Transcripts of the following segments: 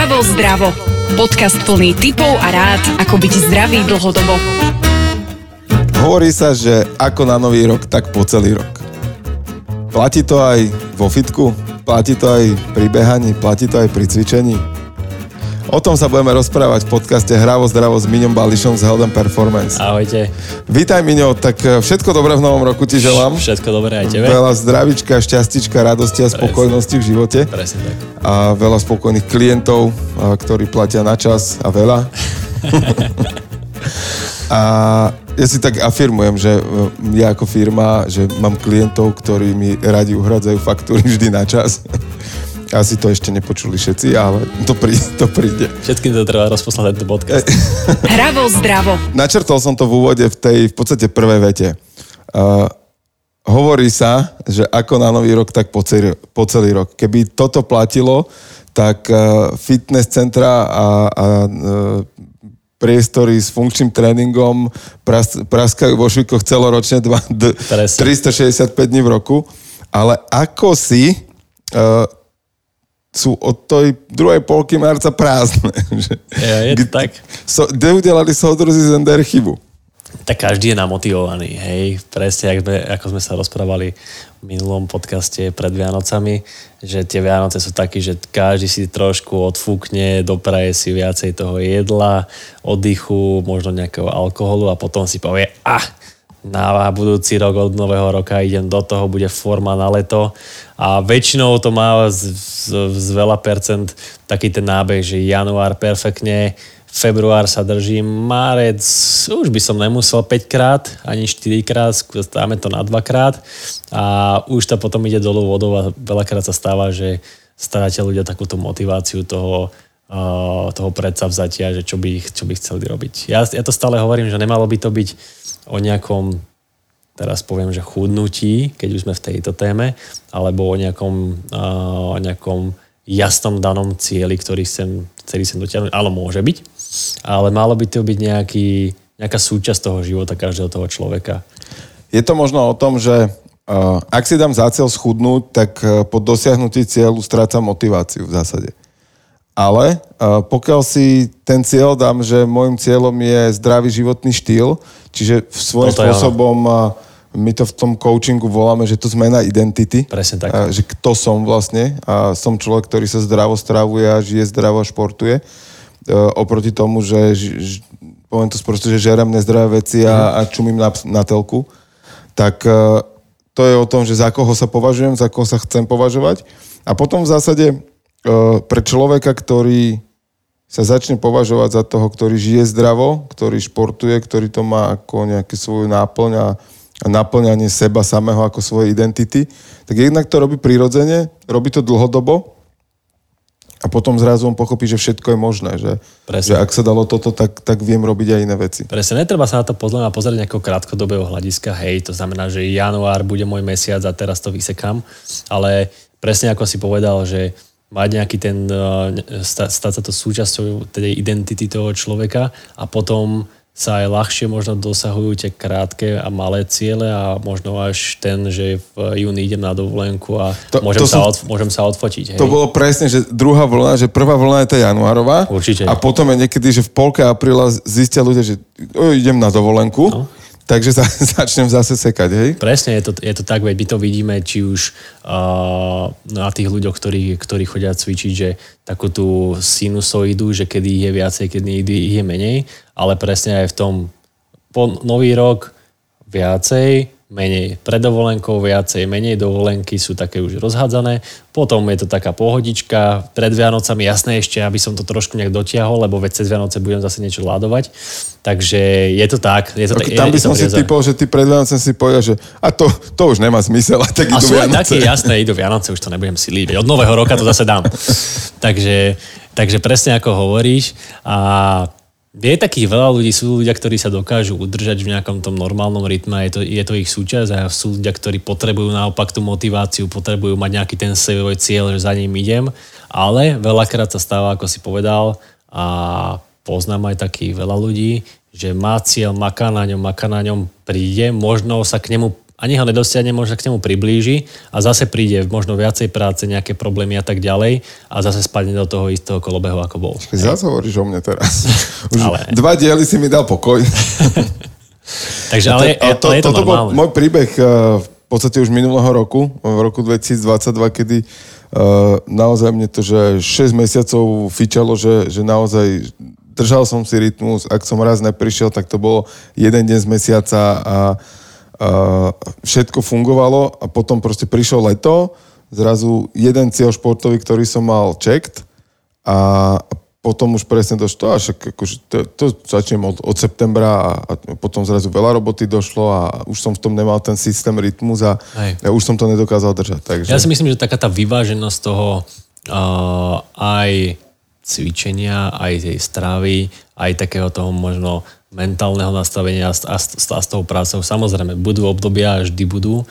Hravo zdravo. Podcast plný tipov a rád, ako byť zdravý dlhodobo. Hovorí sa, že ako na nový rok, tak po celý rok. Platí to aj vo fitku, platí to aj pri behaní, platí to aj pri cvičení. O tom sa budeme rozprávať v podcaste Hravo zdravo s Miňom Bališom z and Performance. Ahojte. Vítaj Miňo, tak e, všetko dobré v novom roku ti želám. Všetko dobré aj tebe. Veľa zdravička, šťastička, radosti a spokojnosti v živote. Presne tak. A veľa spokojných klientov, a, ktorí platia na čas a veľa. a ja si tak afirmujem, že e, ja ako firma, že mám klientov, ktorí mi radi uhradzajú faktúry vždy na čas. Asi to ešte nepočuli všetci, ale to, prí, to príde. Všetkým to treba rozposlať tento podcast. Hravo zdravo. Načrtol som to v úvode v tej v podstate prvej vete. Uh, hovorí sa, že ako na nový rok, tak po celý, po celý rok. Keby toto platilo, tak uh, fitness centra a, a uh, priestory s funkčným tréningom pras, praskajú vo švíkoch celoročne dva, d, 365 dní v roku. Ale ako si uh, sú od tej druhej polky marca prázdne. Ja, je to tak. So, kde udelali soudruzi Zender chybu? Tak každý je namotivovaný, hej. Presne, ako sme, ako sme sa rozprávali v minulom podcaste pred Vianocami, že tie Vianoce sú takí, že každý si trošku odfúkne, dopraje si viacej toho jedla, oddychu, možno nejakého alkoholu a potom si povie, ah, na budúci rok od nového roka idem do toho, bude forma na leto. A väčšinou to má z, z, z veľa percent taký ten nábeh, že január perfektne, február sa držím, márec už by som nemusel 5 krát, ani 4 krát, dáme to na 2 krát a už to potom ide dolu vodou a veľakrát sa stáva, že stráte ľudia takúto motiváciu toho, toho predsavzatia, že čo by, čo by chceli robiť. Ja, ja to stále hovorím, že nemalo by to byť o nejakom teraz poviem, že chudnutí, keď už sme v tejto téme, alebo o nejakom, o nejakom jasnom danom cieli, ktorý chcem, celý sem dotiahnuť, ale môže byť. Ale malo by to byť nejaký, nejaká súčasť toho života každého toho človeka. Je to možno o tom, že ak si dám za cieľ schudnúť, tak po dosiahnutí cieľu strácam motiváciu v zásade. Ale pokiaľ si ten cieľ dám, že môjim cieľom je zdravý životný štýl, čiže v svojím no spôsobom my to v tom coachingu voláme, že to zmena identity. Presne tak. že kto som vlastne a som človek, ktorý sa zdravo stravuje a žije zdravo a športuje. E, oproti tomu, že ž, poviem to sprosto, že žerem nezdravé veci a, a čumím na, na telku. Tak e, to je o tom, že za koho sa považujem, za koho sa chcem považovať. A potom v zásade pre človeka, ktorý sa začne považovať za toho, ktorý žije zdravo, ktorý športuje, ktorý to má ako nejakú svoju náplň a, a naplňanie seba samého ako svojej identity, tak jednak to robí prirodzene, robí to dlhodobo a potom zrazu on pochopí, že všetko je možné, že, že ak sa dalo toto, tak, tak viem robiť aj iné veci. Presne, netreba sa na to pozrieť a pozrieť nejakého krátkodobého hľadiska, hej, to znamená, že január bude môj mesiac a teraz to vysekám, ale presne ako si povedal, že mať nejaký ten, eh, stať sa to súčasťou tej identity toho človeka a potom sa aj ľahšie možno dosahujú tie krátke a malé ciele a možno až ten, že v júni idem na dovolenku a to, môžem, to sa, od, môžem sa odfotiť. Hej. To bolo presne, že druhá vlna, že prvá vlna je tá januárová Určite. a potom je niekedy, že v polke apríla zistia ľudia, že idem na dovolenku. No takže sa, začnem zase sekať, hej? Presne, je to, je to tak, veď my to vidíme, či už uh, na tých ľuďoch, ktorí, ktorí chodia cvičiť, že takú tú sinusoidu, že kedy je viacej, kedy je menej, ale presne aj v tom po nový rok viacej, menej pred dovolenkou, viacej, menej dovolenky sú také už rozhádzané. Potom je to taká pohodička, pred Vianocami jasné ešte, aby som to trošku nejak dotiahol, lebo veď cez Vianoce budem zase niečo ľadovať. Takže je to tak. Je to, okay, tam by som si typol, že ty pred Vianocem si povedal, že a to, to už nemá zmysel, a tak a idú Vianoce. také, jasné, idú Vianoce, už to nebudem si líbiť. Od nového roka to zase dám. takže, takže presne ako hovoríš. A je takých veľa ľudí, sú ľudia, ktorí sa dokážu udržať v nejakom tom normálnom rytme je to, je to ich súčasť a sú ľudia, ktorí potrebujú naopak tú motiváciu, potrebujú mať nejaký ten svoj cieľ, že za ním idem, ale veľakrát sa stáva, ako si povedal, a poznám aj takých veľa ľudí, že má cieľ, maká na ňom, maká na ňom, príde, možno sa k nemu ani ho nedosiahne, možno k nemu priblíži a zase príde možno viacej práce, nejaké problémy a tak ďalej a zase spadne do toho istého kolobehu, ako bol. Zase hovoríš o mne teraz. Už Ale- Dva diely si mi dal pokoj. Takže ale, a to, ale je to toto bol normálne. môj príbeh eh, v podstate už minulého roku, v roku 2022, kedy eh, naozaj mne to, že 6 mesiacov fičalo, že, že naozaj držal som si rytmus, ak som raz neprišiel, tak to bolo jeden deň z mesiaca a, a všetko fungovalo a potom proste prišlo leto, zrazu jeden cieľ športový, ktorý som mal checked a potom už presne došlo, a však akože to, to začnem od, od septembra a, a potom zrazu veľa roboty došlo a už som v tom nemal ten systém rytmus a Hej. ja už som to nedokázal držať. Takže... Ja si myslím, že taká tá vyváženosť toho uh, aj cvičenia, aj tej stravy, aj takého toho možno mentálneho nastavenia a, a, a s tou prácou. Samozrejme, budú obdobia vždy budú,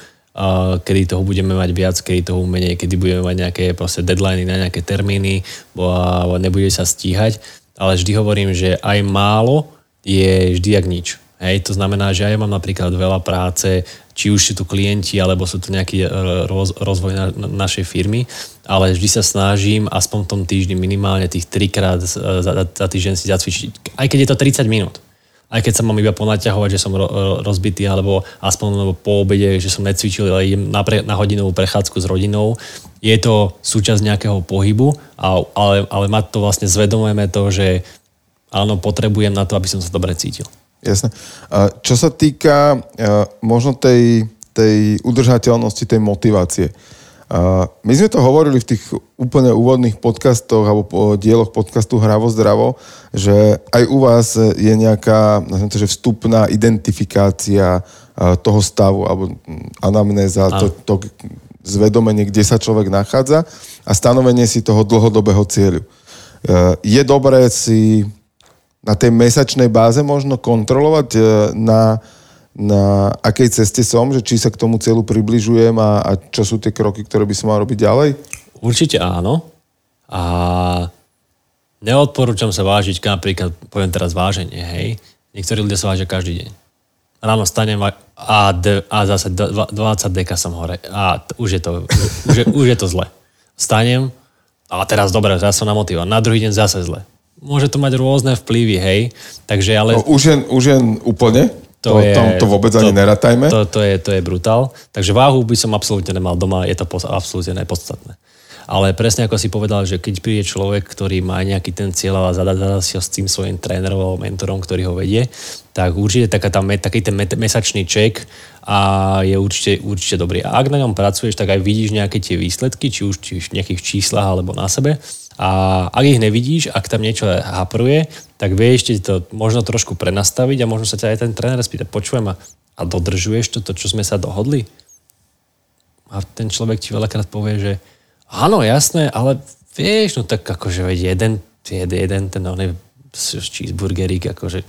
kedy toho budeme mať viac, kedy toho menej, kedy budeme mať nejaké proste deadliny na nejaké termíny a nebude sa stíhať. Ale vždy hovorím, že aj málo je vždy jak nič. Hej, to znamená, že ja mám napríklad veľa práce, či už sú tu klienti, alebo sú tu nejaký e, roz, rozvoj na, na, našej firmy, ale vždy sa snažím aspoň v tom týždni minimálne tých trikrát za, za, za týždeň si zacvičiť, aj keď je to 30 minút. Aj keď sa mám iba ponaťahovať, že som ro, ro- rozbitý, alebo aspoň po obede, že som necvičil, ale idem na, pre, na hodinovú prechádzku s rodinou. Je to súčasť nejakého pohybu, a, ale, ale mať to vlastne zvedomujeme to, že áno, potrebujem na to, aby som sa dobre cítil. Jasné. A čo sa týka uh, možno tej, tej udržateľnosti, tej motivácie. My sme to hovorili v tých úplne úvodných podcastoch alebo po dieloch podcastu Hravo zdravo, že aj u vás je nejaká to, že vstupná identifikácia toho stavu alebo mm, anamnéza, to, to zvedomenie, kde sa človek nachádza a stanovenie si toho dlhodobého cieľu. Uh, je dobré si na tej mesačnej báze možno kontrolovať e, na, na akej ceste som, že či sa k tomu cieľu približujem a, a čo sú tie kroky, ktoré by som mal robiť ďalej? Určite áno. A neodporúčam sa vážiť, napríklad, poviem teraz váženie, hej. Niektorí ľudia sa vážia každý deň. Ráno stanem a, a, zase d- 20 deka som hore. A t- už je to, už je, už je to zle. Stanem a teraz dobre, teraz som namotivovaný. Na druhý deň zase zle. Môže to mať rôzne vplyvy, hej. Takže ale... No, už, jen, už jen úplne? To, to, je, to, to vôbec ani neratajme? To, to, je, to je brutál. Takže váhu by som absolútne nemal doma, je to absolútne nepodstatné. Ale presne ako si povedal, že keď príde človek, ktorý má nejaký ten cieľ a zadá, si ho s tým svojim trénerom alebo mentorom, ktorý ho vedie, tak určite taká tá, taký ten mesačný ček a je určite, určite dobrý. A ak na ňom pracuješ, tak aj vidíš nejaké tie výsledky, či už či v nejakých číslach alebo na sebe. A ak ich nevidíš, ak tam niečo hapruje, tak vieš ti to možno trošku prenastaviť a možno sa ťa aj ten tréner spýta, počujem a, a dodržuješ to, to, čo sme sa dohodli? A ten človek ti veľakrát povie, že áno, jasné, ale vieš, no tak akože veď jeden, jeden, ten oný cheeseburgerík, akože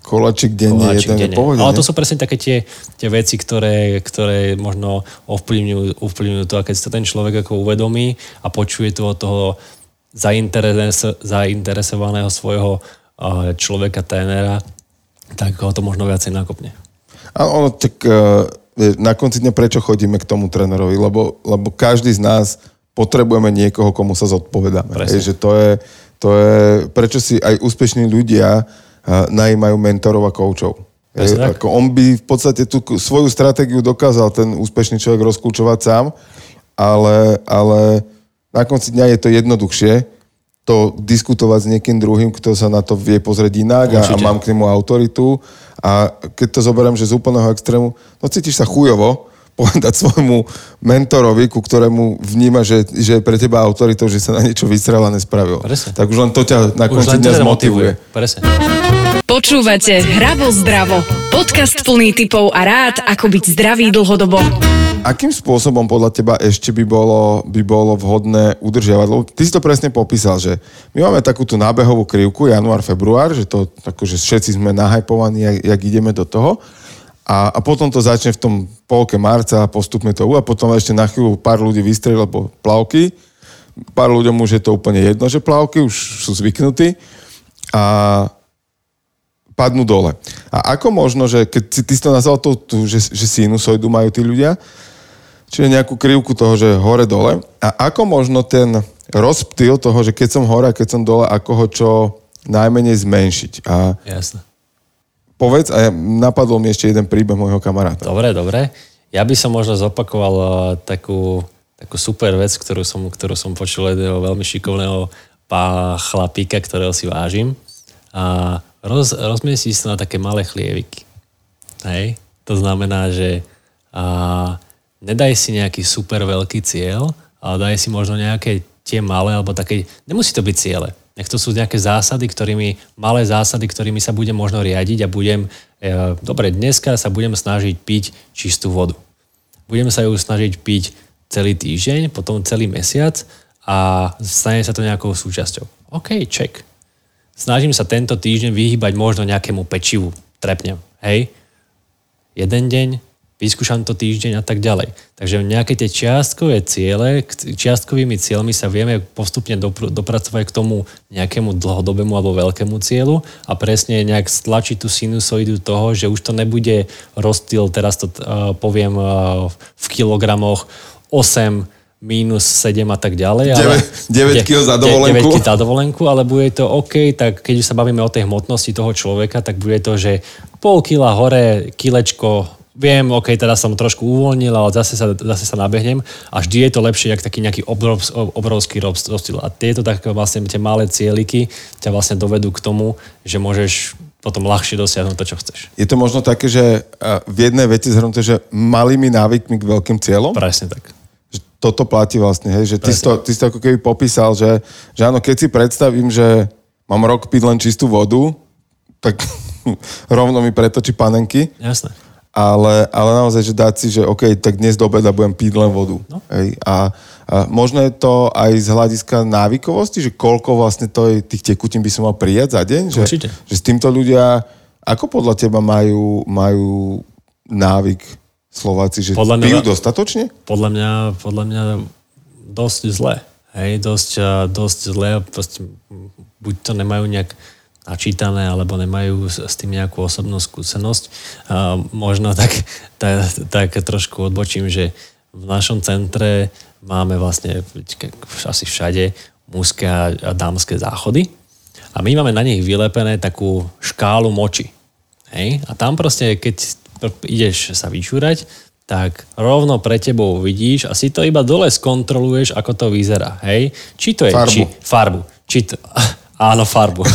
Koláčik denne, koláčik jeden je denne. pohode, Ale to sú presne také tie, tie veci, ktoré, ktoré možno ovplyvňujú, ovplyvňujú to, a keď sa ten človek ako uvedomí a počuje to od toho zainteres, zainteresovaného svojho eh, človeka, trénera, tak ho to možno viacej nakopne. A ono, tak uh, na konci dňa prečo chodíme k tomu trénerovi? Lebo, lebo každý z nás potrebujeme niekoho, komu sa zodpovedáme. Hej, že to je, to je, prečo si aj úspešní ľudia uh, najímajú mentorov a koučov. Ako on by v podstate tú svoju stratégiu dokázal ten úspešný človek rozkľúčovať sám, ale, ale na konci dňa je to jednoduchšie to diskutovať s niekým druhým, kto sa na to vie pozrieť inak a, a mám k nemu autoritu. A keď to zoberiem, že z úplného extrému, no cítiš sa chujovo, povedať svojmu mentorovi, ku ktorému vníma, že, že je pre teba autoritou, že sa na niečo vysrel a nespravil. Presne. Tak už len to ťa na konci dňa zmotivuje. Presne. Počúvate Hravo zdravo. Podcast plný tipov a rád, ako byť zdravý dlhodobo. Akým spôsobom podľa teba ešte by bolo, by bolo vhodné udržiavať? Lebo ty si to presne popísal, že my máme takú tú nábehovú krivku, január, február, že to ako, že všetci sme nahajpovaní, jak, jak ideme do toho. A, a potom to začne v tom polke marca a postupne to a potom ešte na chvíľu pár ľudí vystrelí po plavky. Pár ľuďom už je to úplne jedno, že plavky už sú zvyknutí. A padnú dole. A ako možno, že keď si, ty si to nazval tú, tú že, že sinusoidu majú tí ľudia, čiže nejakú krivku toho, že hore-dole. A ako možno ten rozptyl toho, že keď som hore a keď som dole, ako ho čo najmenej zmenšiť. A Jasné. Povedz, a ja, napadol mi ešte jeden príbeh môjho kamaráta. Dobre, dobre. Ja by som možno zopakoval uh, takú, takú super vec, ktorú som, ktorú som počul jedného veľmi šikovného pá chlapíka, ktorého si vážim. A roz, rozmiestí sa na také malé chlieviky. Hej? To znamená, že a, nedaj si nejaký super veľký cieľ, ale daj si možno nejaké tie malé, alebo také, nemusí to byť ciele. Nech to sú nejaké zásady, ktorými, malé zásady, ktorými sa budem možno riadiť a budem, e, dobre, dneska sa budem snažiť piť čistú vodu. Budem sa ju snažiť piť celý týždeň, potom celý mesiac a stane sa to nejakou súčasťou. OK, check. Snažím sa tento týždeň vyhýbať možno nejakému pečivu, trepnem, hej? Jeden deň, vyskúšam to týždeň a tak ďalej. Takže nejaké tie čiastkové ciele, čiastkovými cieľmi sa vieme postupne dopr- dopracovať k tomu nejakému dlhodobému alebo veľkému cieľu a presne nejak stlačiť tú sinusoidu toho, že už to nebude rozstyl, teraz to uh, poviem uh, v kilogramoch 8 minus 7 a tak ďalej. 9, 9 kg za dovolenku. 9 kg za dovolenku, ale bude to OK, tak keď sa bavíme o tej hmotnosti toho človeka, tak bude to, že pol kila hore, kilečko, viem, OK, teraz som trošku uvoľnil, ale zase sa, zase sa nabehnem a vždy je to lepšie, jak taký nejaký obrov, obrovský rozstyl. A tieto také vlastne tie malé cieliky ťa vlastne dovedú k tomu, že môžeš potom ľahšie dosiahnuť to, čo chceš. Je to možno také, že v jednej veci zhrnuté, že malými návykmi k veľkým cieľom? Presne tak toto platí vlastne, hej, že ty si, to, ty si to ako keby popísal, že, že áno, keď si predstavím, že mám rok piť len čistú vodu, tak rovno mi pretočí panenky. Jasné. Ale, ale naozaj, že dať si, že OK, tak dnes do obeda budem piť len vodu. No. Hej, a, a možno je to aj z hľadiska návykovosti, že koľko vlastne to je, tých tekutín by som mal prijať za deň? Že, Určite. že s týmto ľudia, ako podľa teba majú, majú návyk Slováci, že podľa mňa, pijú dostatočne? Podľa mňa, podľa mňa dosť zle. Hej, dosť, dosť zle. Proste, buď to nemajú nejak načítané, alebo nemajú s tým nejakú osobnú skúsenosť. A možno tak, tak, tak trošku odbočím, že v našom centre máme vlastne asi všade mužské a dámske záchody a my máme na nich vylepené takú škálu moči. Hej? A tam proste, keď ideš sa vyčúrať, tak rovno pre tebou vidíš a si to iba dole skontroluješ, ako to vyzerá. Hej? Či to je... Farbu. Či, farbu. Či to, áno, farbu.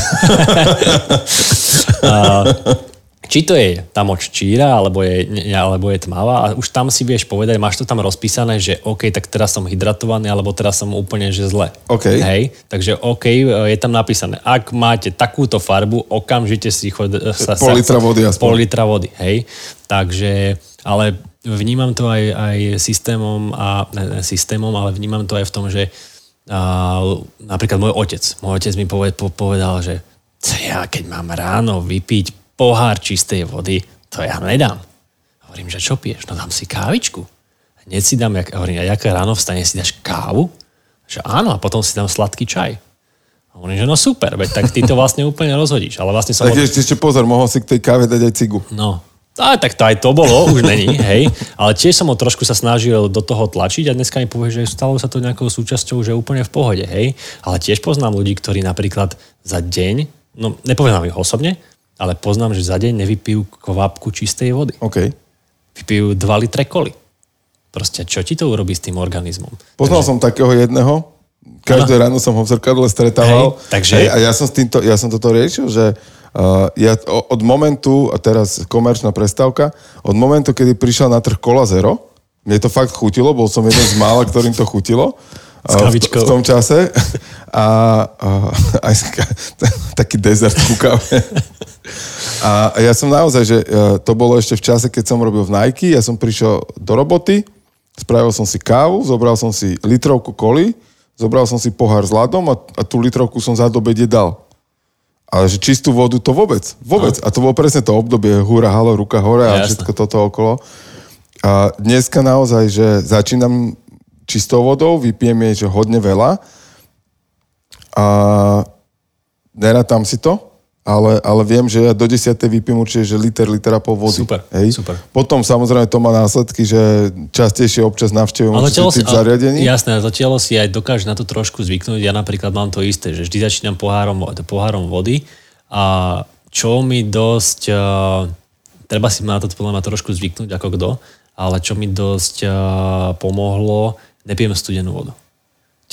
či to je tá moč číra, alebo je, alebo je tmavá a už tam si vieš povedať, máš to tam rozpísané, že OK, tak teraz som hydratovaný, alebo teraz som úplne, že zle. OK. Hej, takže OK, je tam napísané, ak máte takúto farbu, okamžite si chod, sa... Pol litra vody aspoň. Pol litra vody, hej. Takže, ale vnímam to aj, aj systémom, a, ne, systémom, ale vnímam to aj v tom, že a, napríklad môj otec, môj otec mi poved, povedal, že ja keď mám ráno vypiť pohár čistej vody, to ja nedám. Hovorím, že čo piješ? No dám si kávičku. Hneď si dám, jak, hovorím, a jaké ráno vstane, si dáš kávu? Že áno, a potom si dám sladký čaj. Hovorím, že no super, veď tak ty to vlastne úplne rozhodíš. Ale vlastne som... Tak od... ešte pozor, mohol si k tej káve dať aj cigu. No, a, tak to aj to bolo, už není, hej. Ale tiež som ho trošku sa snažil do toho tlačiť a dneska mi povie, že stalo sa to nejakou súčasťou, že úplne v pohode, hej. Ale tiež poznám ľudí, ktorí napríklad za deň, no nepovedám ich osobne, ale poznám, že za deň nevypijú kvapku čistej vody. OK. Vypijú 2 litre koli. Proste, čo ti to urobí s tým organizmom? Poznal takže... som takého jedného, každé ano. ráno som ho v zrkadle stretával. Hej, takže... Hej, a ja som, s týmto, ja som toto riešil, že ja od momentu, a teraz komerčná prestávka, od momentu, kedy prišiel na trh Cola Zero, mne to fakt chutilo, bol som jeden z mála, ktorým to chutilo. S v, v tom čase. A, a aj taký dezert ku A ja som naozaj, že to bolo ešte v čase, keď som robil v Nike, ja som prišiel do roboty, spravil som si kávu, zobral som si litrovku koli, zobral som si pohár s ľadom a, a tú litrovku som za dobede dal. Ale že čistú vodu to vôbec. Vôbec. No. A to bolo presne to obdobie húra, halo, ruka hore a Jasne. všetko toto okolo. A dneska naozaj, že začínam čistou vodou, vypijem jej, že hodne veľa a neratám si to, ale, ale viem, že ja do 10. vypím určite, že liter, liter a pol vody. Super, hej? super. Potom samozrejme to má následky, že častejšie občas navštevujem určitý typ zariadení. Jasné, telo si aj dokáže na to trošku zvyknúť. Ja napríklad mám to isté, že vždy začínam pohárom, pohárom vody a čo mi dosť, uh, treba si na to podľa mňa trošku zvyknúť ako kto, ale čo mi dosť uh, pomohlo, nepijem studenú vodu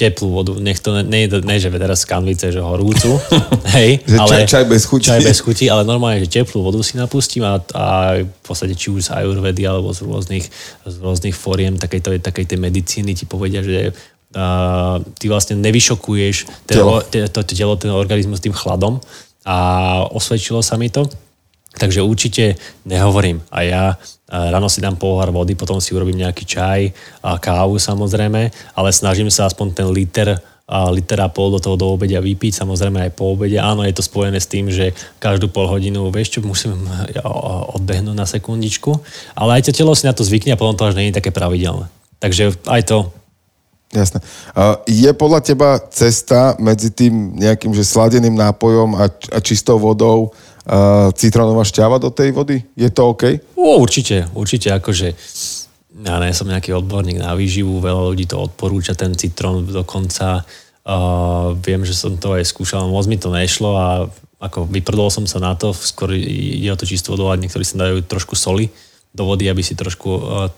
teplú vodu, nech to ne, ne, ne že teraz z kanvice, že horúcu, hej, že ale, čaj, čaj bez chuti. Čaj bez chuti, ale normálne, že teplú vodu si napustím a, a v podstate či už z ajurvedy alebo z rôznych, z rôznych fóriem takej, takej tej medicíny ti povedia, že a, ty vlastne nevyšokuješ telo. to, to telo, ten organizmus tým chladom a osvedčilo sa mi to. Takže určite nehovorím. A ja ráno si dám pohár vody, potom si urobím nejaký čaj, a kávu samozrejme, ale snažím sa aspoň ten liter a liter a pol do toho do obedia vypiť, samozrejme aj po obede. Áno, je to spojené s tým, že každú pol hodinu, vieš čo, musím odbehnúť na sekundičku, ale aj to telo si na to zvykne a potom to až nie je také pravidelné. Takže aj to Jasné. Je podľa teba cesta medzi tým nejakým že sladeným nápojom a čistou vodou uh, citronová šťava do tej vody? Je to OK? O, určite, určite, akože ja nie som nejaký odborník na výživu, veľa ľudí to odporúča, ten citrón dokonca. Uh, viem, že som to aj skúšal, moc mi to nešlo a ako vyprdol som sa na to, skôr ide o to čistú vodu, niektorí sa dajú trošku soli do vody, aby si trošku uh,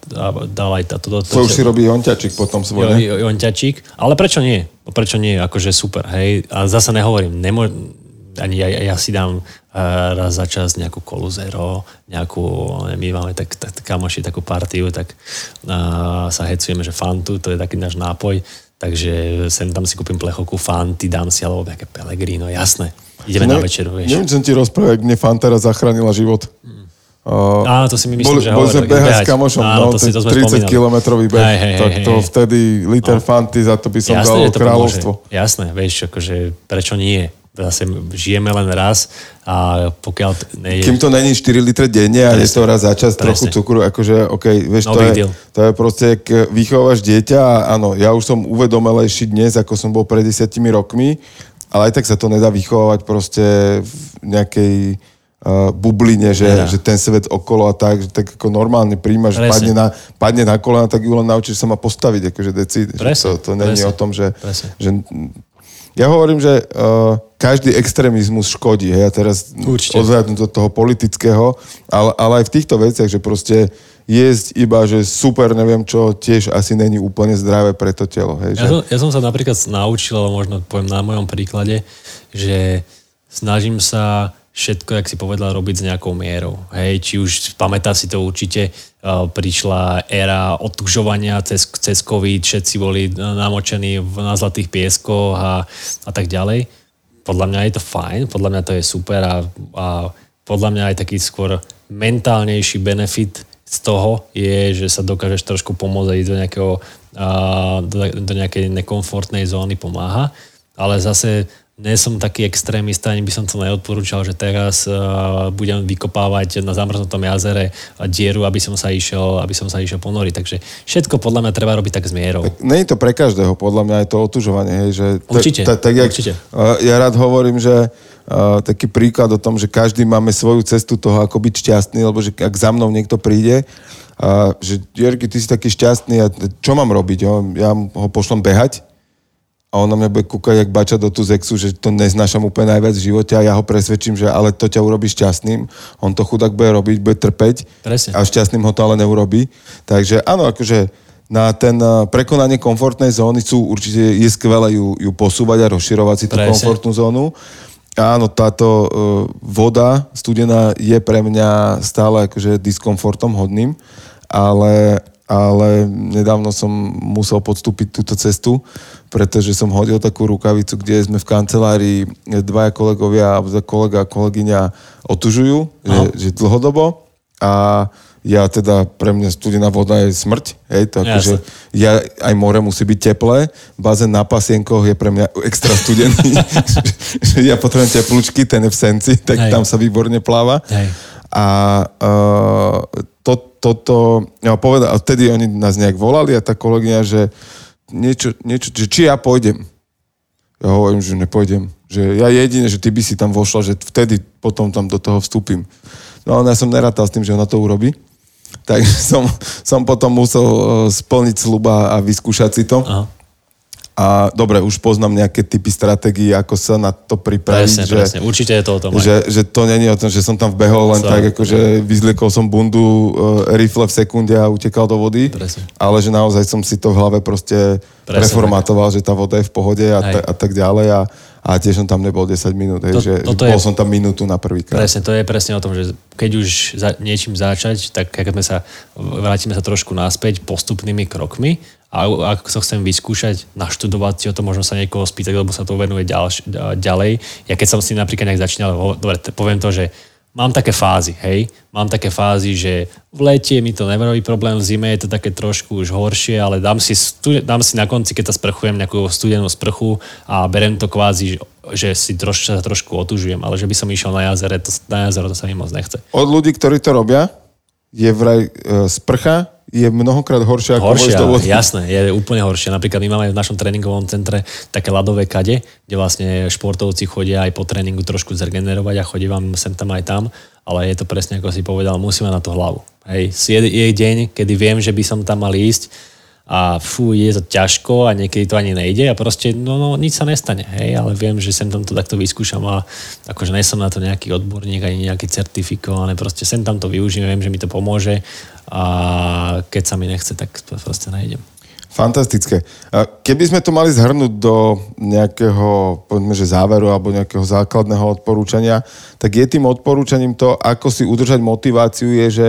dal aj toto. To, to, to už si robí jonťačík potom svoj, jo, jonťačík, ale prečo nie? Prečo nie? Akože super, hej. A zase nehovorím, nemo, ani ja, ja si dám raz za čas nejakú kolu zero, nejakú, my máme tak, tak kamoši takú partiu, tak uh, sa hecujeme, že fantu, to je taký náš nápoj, takže sem tam si kúpim plechovku fanty, dám si alebo nejaké pelegrino, jasné. Ideme ne, na večeru, vieš. Neviem, čo som ti rozprával, mne Fanta raz zachránila život. Mm. Uh, Áno, to si mi myslím, bol, že bol sme behať s kamošom, Áno, no, to si, to 30 kilometrový beh, hej, hej, tak to hej. vtedy liter no. fanty, za to by som Jasné, dal kráľovstvo. Pomôže. Jasné, vieš, akože prečo nie? Zase žijeme len raz a pokiaľ... Ne je... Kým to není 4 litre denne a je to raz za čas trochu cukru, akože OK, vieš, no to, je, to je proste, ak vychováš dieťa a áno, ja už som uvedomelejší dnes, ako som bol pred desiatimi rokmi, ale aj tak sa to nedá vychovávať proste v nejakej uh, bubline, že, že ten svet okolo a tak, že tak ako normálne príjmaš, padne na, padne na kolena, tak ju len naučíš sa ma postaviť, akože deci, to, to není o tom, že, že ja hovorím, že uh, každý extrémizmus škodí. Hej, ja teraz odhľadnúť do toho politického, ale, ale aj v týchto veciach, že proste jesť iba, že super, neviem čo, tiež asi není úplne zdravé pre to telo. Hej, ja, som, ja som sa napríklad naučil, ale možno poviem na mojom príklade, že snažím sa všetko, jak si povedal, robiť s nejakou mierou. Hej, či už pamätá si to určite, uh, prišla éra otužovania cez, cez COVID, všetci boli namočení na zlatých pieskoch a, a tak ďalej. Podľa mňa je to fajn, podľa mňa to je super a, a podľa mňa aj taký skôr mentálnejší benefit z toho je, že sa dokážeš trošku pomôcť ísť do, nejakého, do, do nejakej nekomfortnej zóny pomáha, ale zase nie som taký extrémista, ani by som to neodporúčal, že teraz uh, budem vykopávať na zamrznutom jazere dieru, aby som sa išiel, aby som sa išiel ponoriť. Takže všetko podľa mňa treba robiť tak s mierou. Tak nie je to pre každého, podľa mňa je to otužovanie. Hej, že určite, tak, tak, jak, určite. Uh, ja rád hovorím, že uh, taký príklad o tom, že každý máme svoju cestu toho, ako byť šťastný, lebo že ak za mnou niekto príde, a že Jerky, ty si taký šťastný a čo mám robiť? Jo? Ja ho pošlom behať? A on na mňa bude kúkať jak bača do tú zexu, že to neznášam úplne najviac v živote a ja ho presvedčím, že ale to ťa urobí šťastným. On to chudák bude robiť, bude trpeť Presne. a šťastným ho to ale neurobí. Takže áno, akože na ten eh, prekonanie komfortnej zóny sú určite, je skvelé ju, ju posúvať a rozširovať si tú Presne. komfortnú zónu. Áno, táto uh, voda studená je pre mňa stále akože diskomfortom hodným, ale ale nedávno som musel podstúpiť túto cestu, pretože som hodil takú rukavicu, kde sme v kancelárii dvaja kolegovia, kolega a kolegyňa otužujú, že, že dlhodobo a ja teda, pre mňa studená voda je smrť, hej, to akože ja, aj more musí byť teplé, bazén na pasienkoch je pre mňa extra studený, že ja potrebujem teplúčky, ten je v senci, tak hej. tam sa výborne pláva. Hej. A uh, to, toto, ja povedal, a vtedy oni nás nejak volali a tá kolegyňa, že niečo, niečo že či ja pôjdem. Ja hovorím, že nepôjdem. Že ja jedine, že ty by si tam vošla, že vtedy potom tam do toho vstúpim. No ale ja som nerátal s tým, že ona to urobí. Takže som, som potom musel eh, splniť sluba a vyskúšať si to. Aha. A dobre, už poznám nejaké typy stratégií, ako sa na to pripraviť. Presne, že, presne. Určite je to o tom. aj. že, že to není o tom, že som tam vbehol len Sa- tak, akože vyzliekol som bundu, uh, rifle v sekunde a utekal do vody. Presne. Ale že naozaj som si to v hlave proste Presne reformatoval, že tá voda je v pohode a, ta, a tak ďalej. A, a tiež som tam nebol 10 minút, hej, To- že, že toto bol je- som tam minútu na prvýkrát. Presne, to je presne o tom, že keď už za, niečím začať, tak keď sme sa, vrátime sa trošku naspäť postupnými krokmi a ak sa chcem vyskúšať, naštudovať si o to, možno sa niekoho spýtať, lebo sa to venuje ďalš, ďalej. Ja keď som si napríklad nejak začínal, dobre, poviem to, že mám také fázy, hej, mám také fázy, že v lete mi to neverový problém, v zime je to také trošku už horšie, ale dám si, dám si na konci, keď sa sprchujem, nejakú studenú sprchu a berem to kvázi, že, že si troš, sa trošku otužujem, ale že by som išiel na jazere, to, na jazero to sa mi moc nechce. Od ľudí, ktorí to robia, je vraj uh, sprcha je mnohokrát horšia ako Horšia, vody. jasné, je úplne horšie. Napríklad my máme v našom tréningovom centre také ľadové kade, kde vlastne športovci chodia aj po tréningu trošku zregenerovať a chodí vám sem tam aj tam, ale je to presne ako si povedal, musíme na to hlavu. Hej, je, je deň, kedy viem, že by som tam mal ísť a fú, je to ťažko a niekedy to ani nejde a proste, no, no nič sa nestane, hej, ale viem, že sem tam to takto vyskúšam a akože nie som na to nejaký odborník ani nejaký certifikovaný, proste sem tam to využijem, viem, že mi to pomôže a keď sa mi nechce, tak proste nejdem. Fantastické. Keby sme to mali zhrnúť do nejakého, povedzme, že záveru alebo nejakého základného odporúčania, tak je tým odporúčaním to, ako si udržať motiváciu, je, že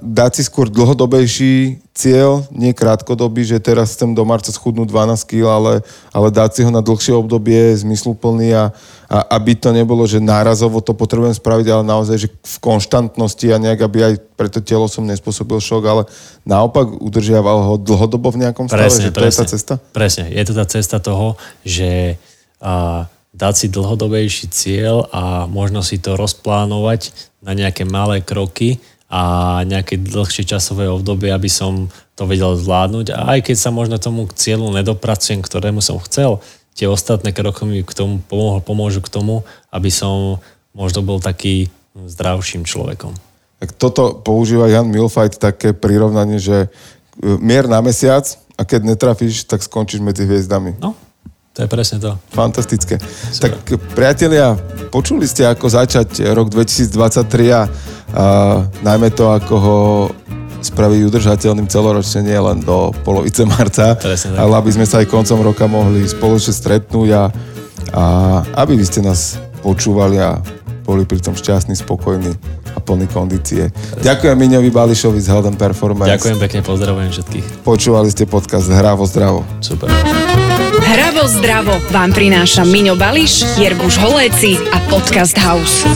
dať si skôr dlhodobejší cieľ, nie krátkodobý, že teraz chcem do marca schudnúť 12 kg, ale, ale dať si ho na dlhšie obdobie, zmysluplný a, a aby to nebolo, že nárazovo to potrebujem spraviť, ale naozaj, že v konštantnosti a nejak, aby aj pre to telo som nespôsobil šok, ale naopak udržiaval ho dlhodobo v nejakom stave, že to je tá cesta? Presne, je to tá cesta toho, že a, dať si dlhodobejší cieľ a možno si to rozplánovať na nejaké malé kroky a nejaké dlhšie časové obdobie, aby som to vedel zvládnuť. A aj keď sa možno tomu cieľu nedopracujem, ktorému som chcel, tie ostatné kroky mi k tomu pomôžu, pomôžu k tomu, aby som možno bol taký zdravším človekom. Tak toto používa Jan Milfajt také prirovnanie, že e, mier na mesiac a keď netrafíš, tak skončíš medzi hviezdami. No, to je presne to. Fantastické. Tak priatelia, počuli ste, ako začať rok 2023 a, a najmä to, ako ho spraviť udržateľným celoročne, nie len do polovice marca, Presne ale aby sme sa aj koncom roka mohli spoločne stretnúť a, a aby vy ste nás počúvali a boli pritom šťastní, spokojní a plní kondície. Ďakujem Miňovi Bališovi z and Performance. Ďakujem pekne, pozdravujem všetkých. Počúvali ste podcast Hravo zdravo. Super. Hravo zdravo vám prináša Miňo Bališ, Jerguš Holéci a Podcast House.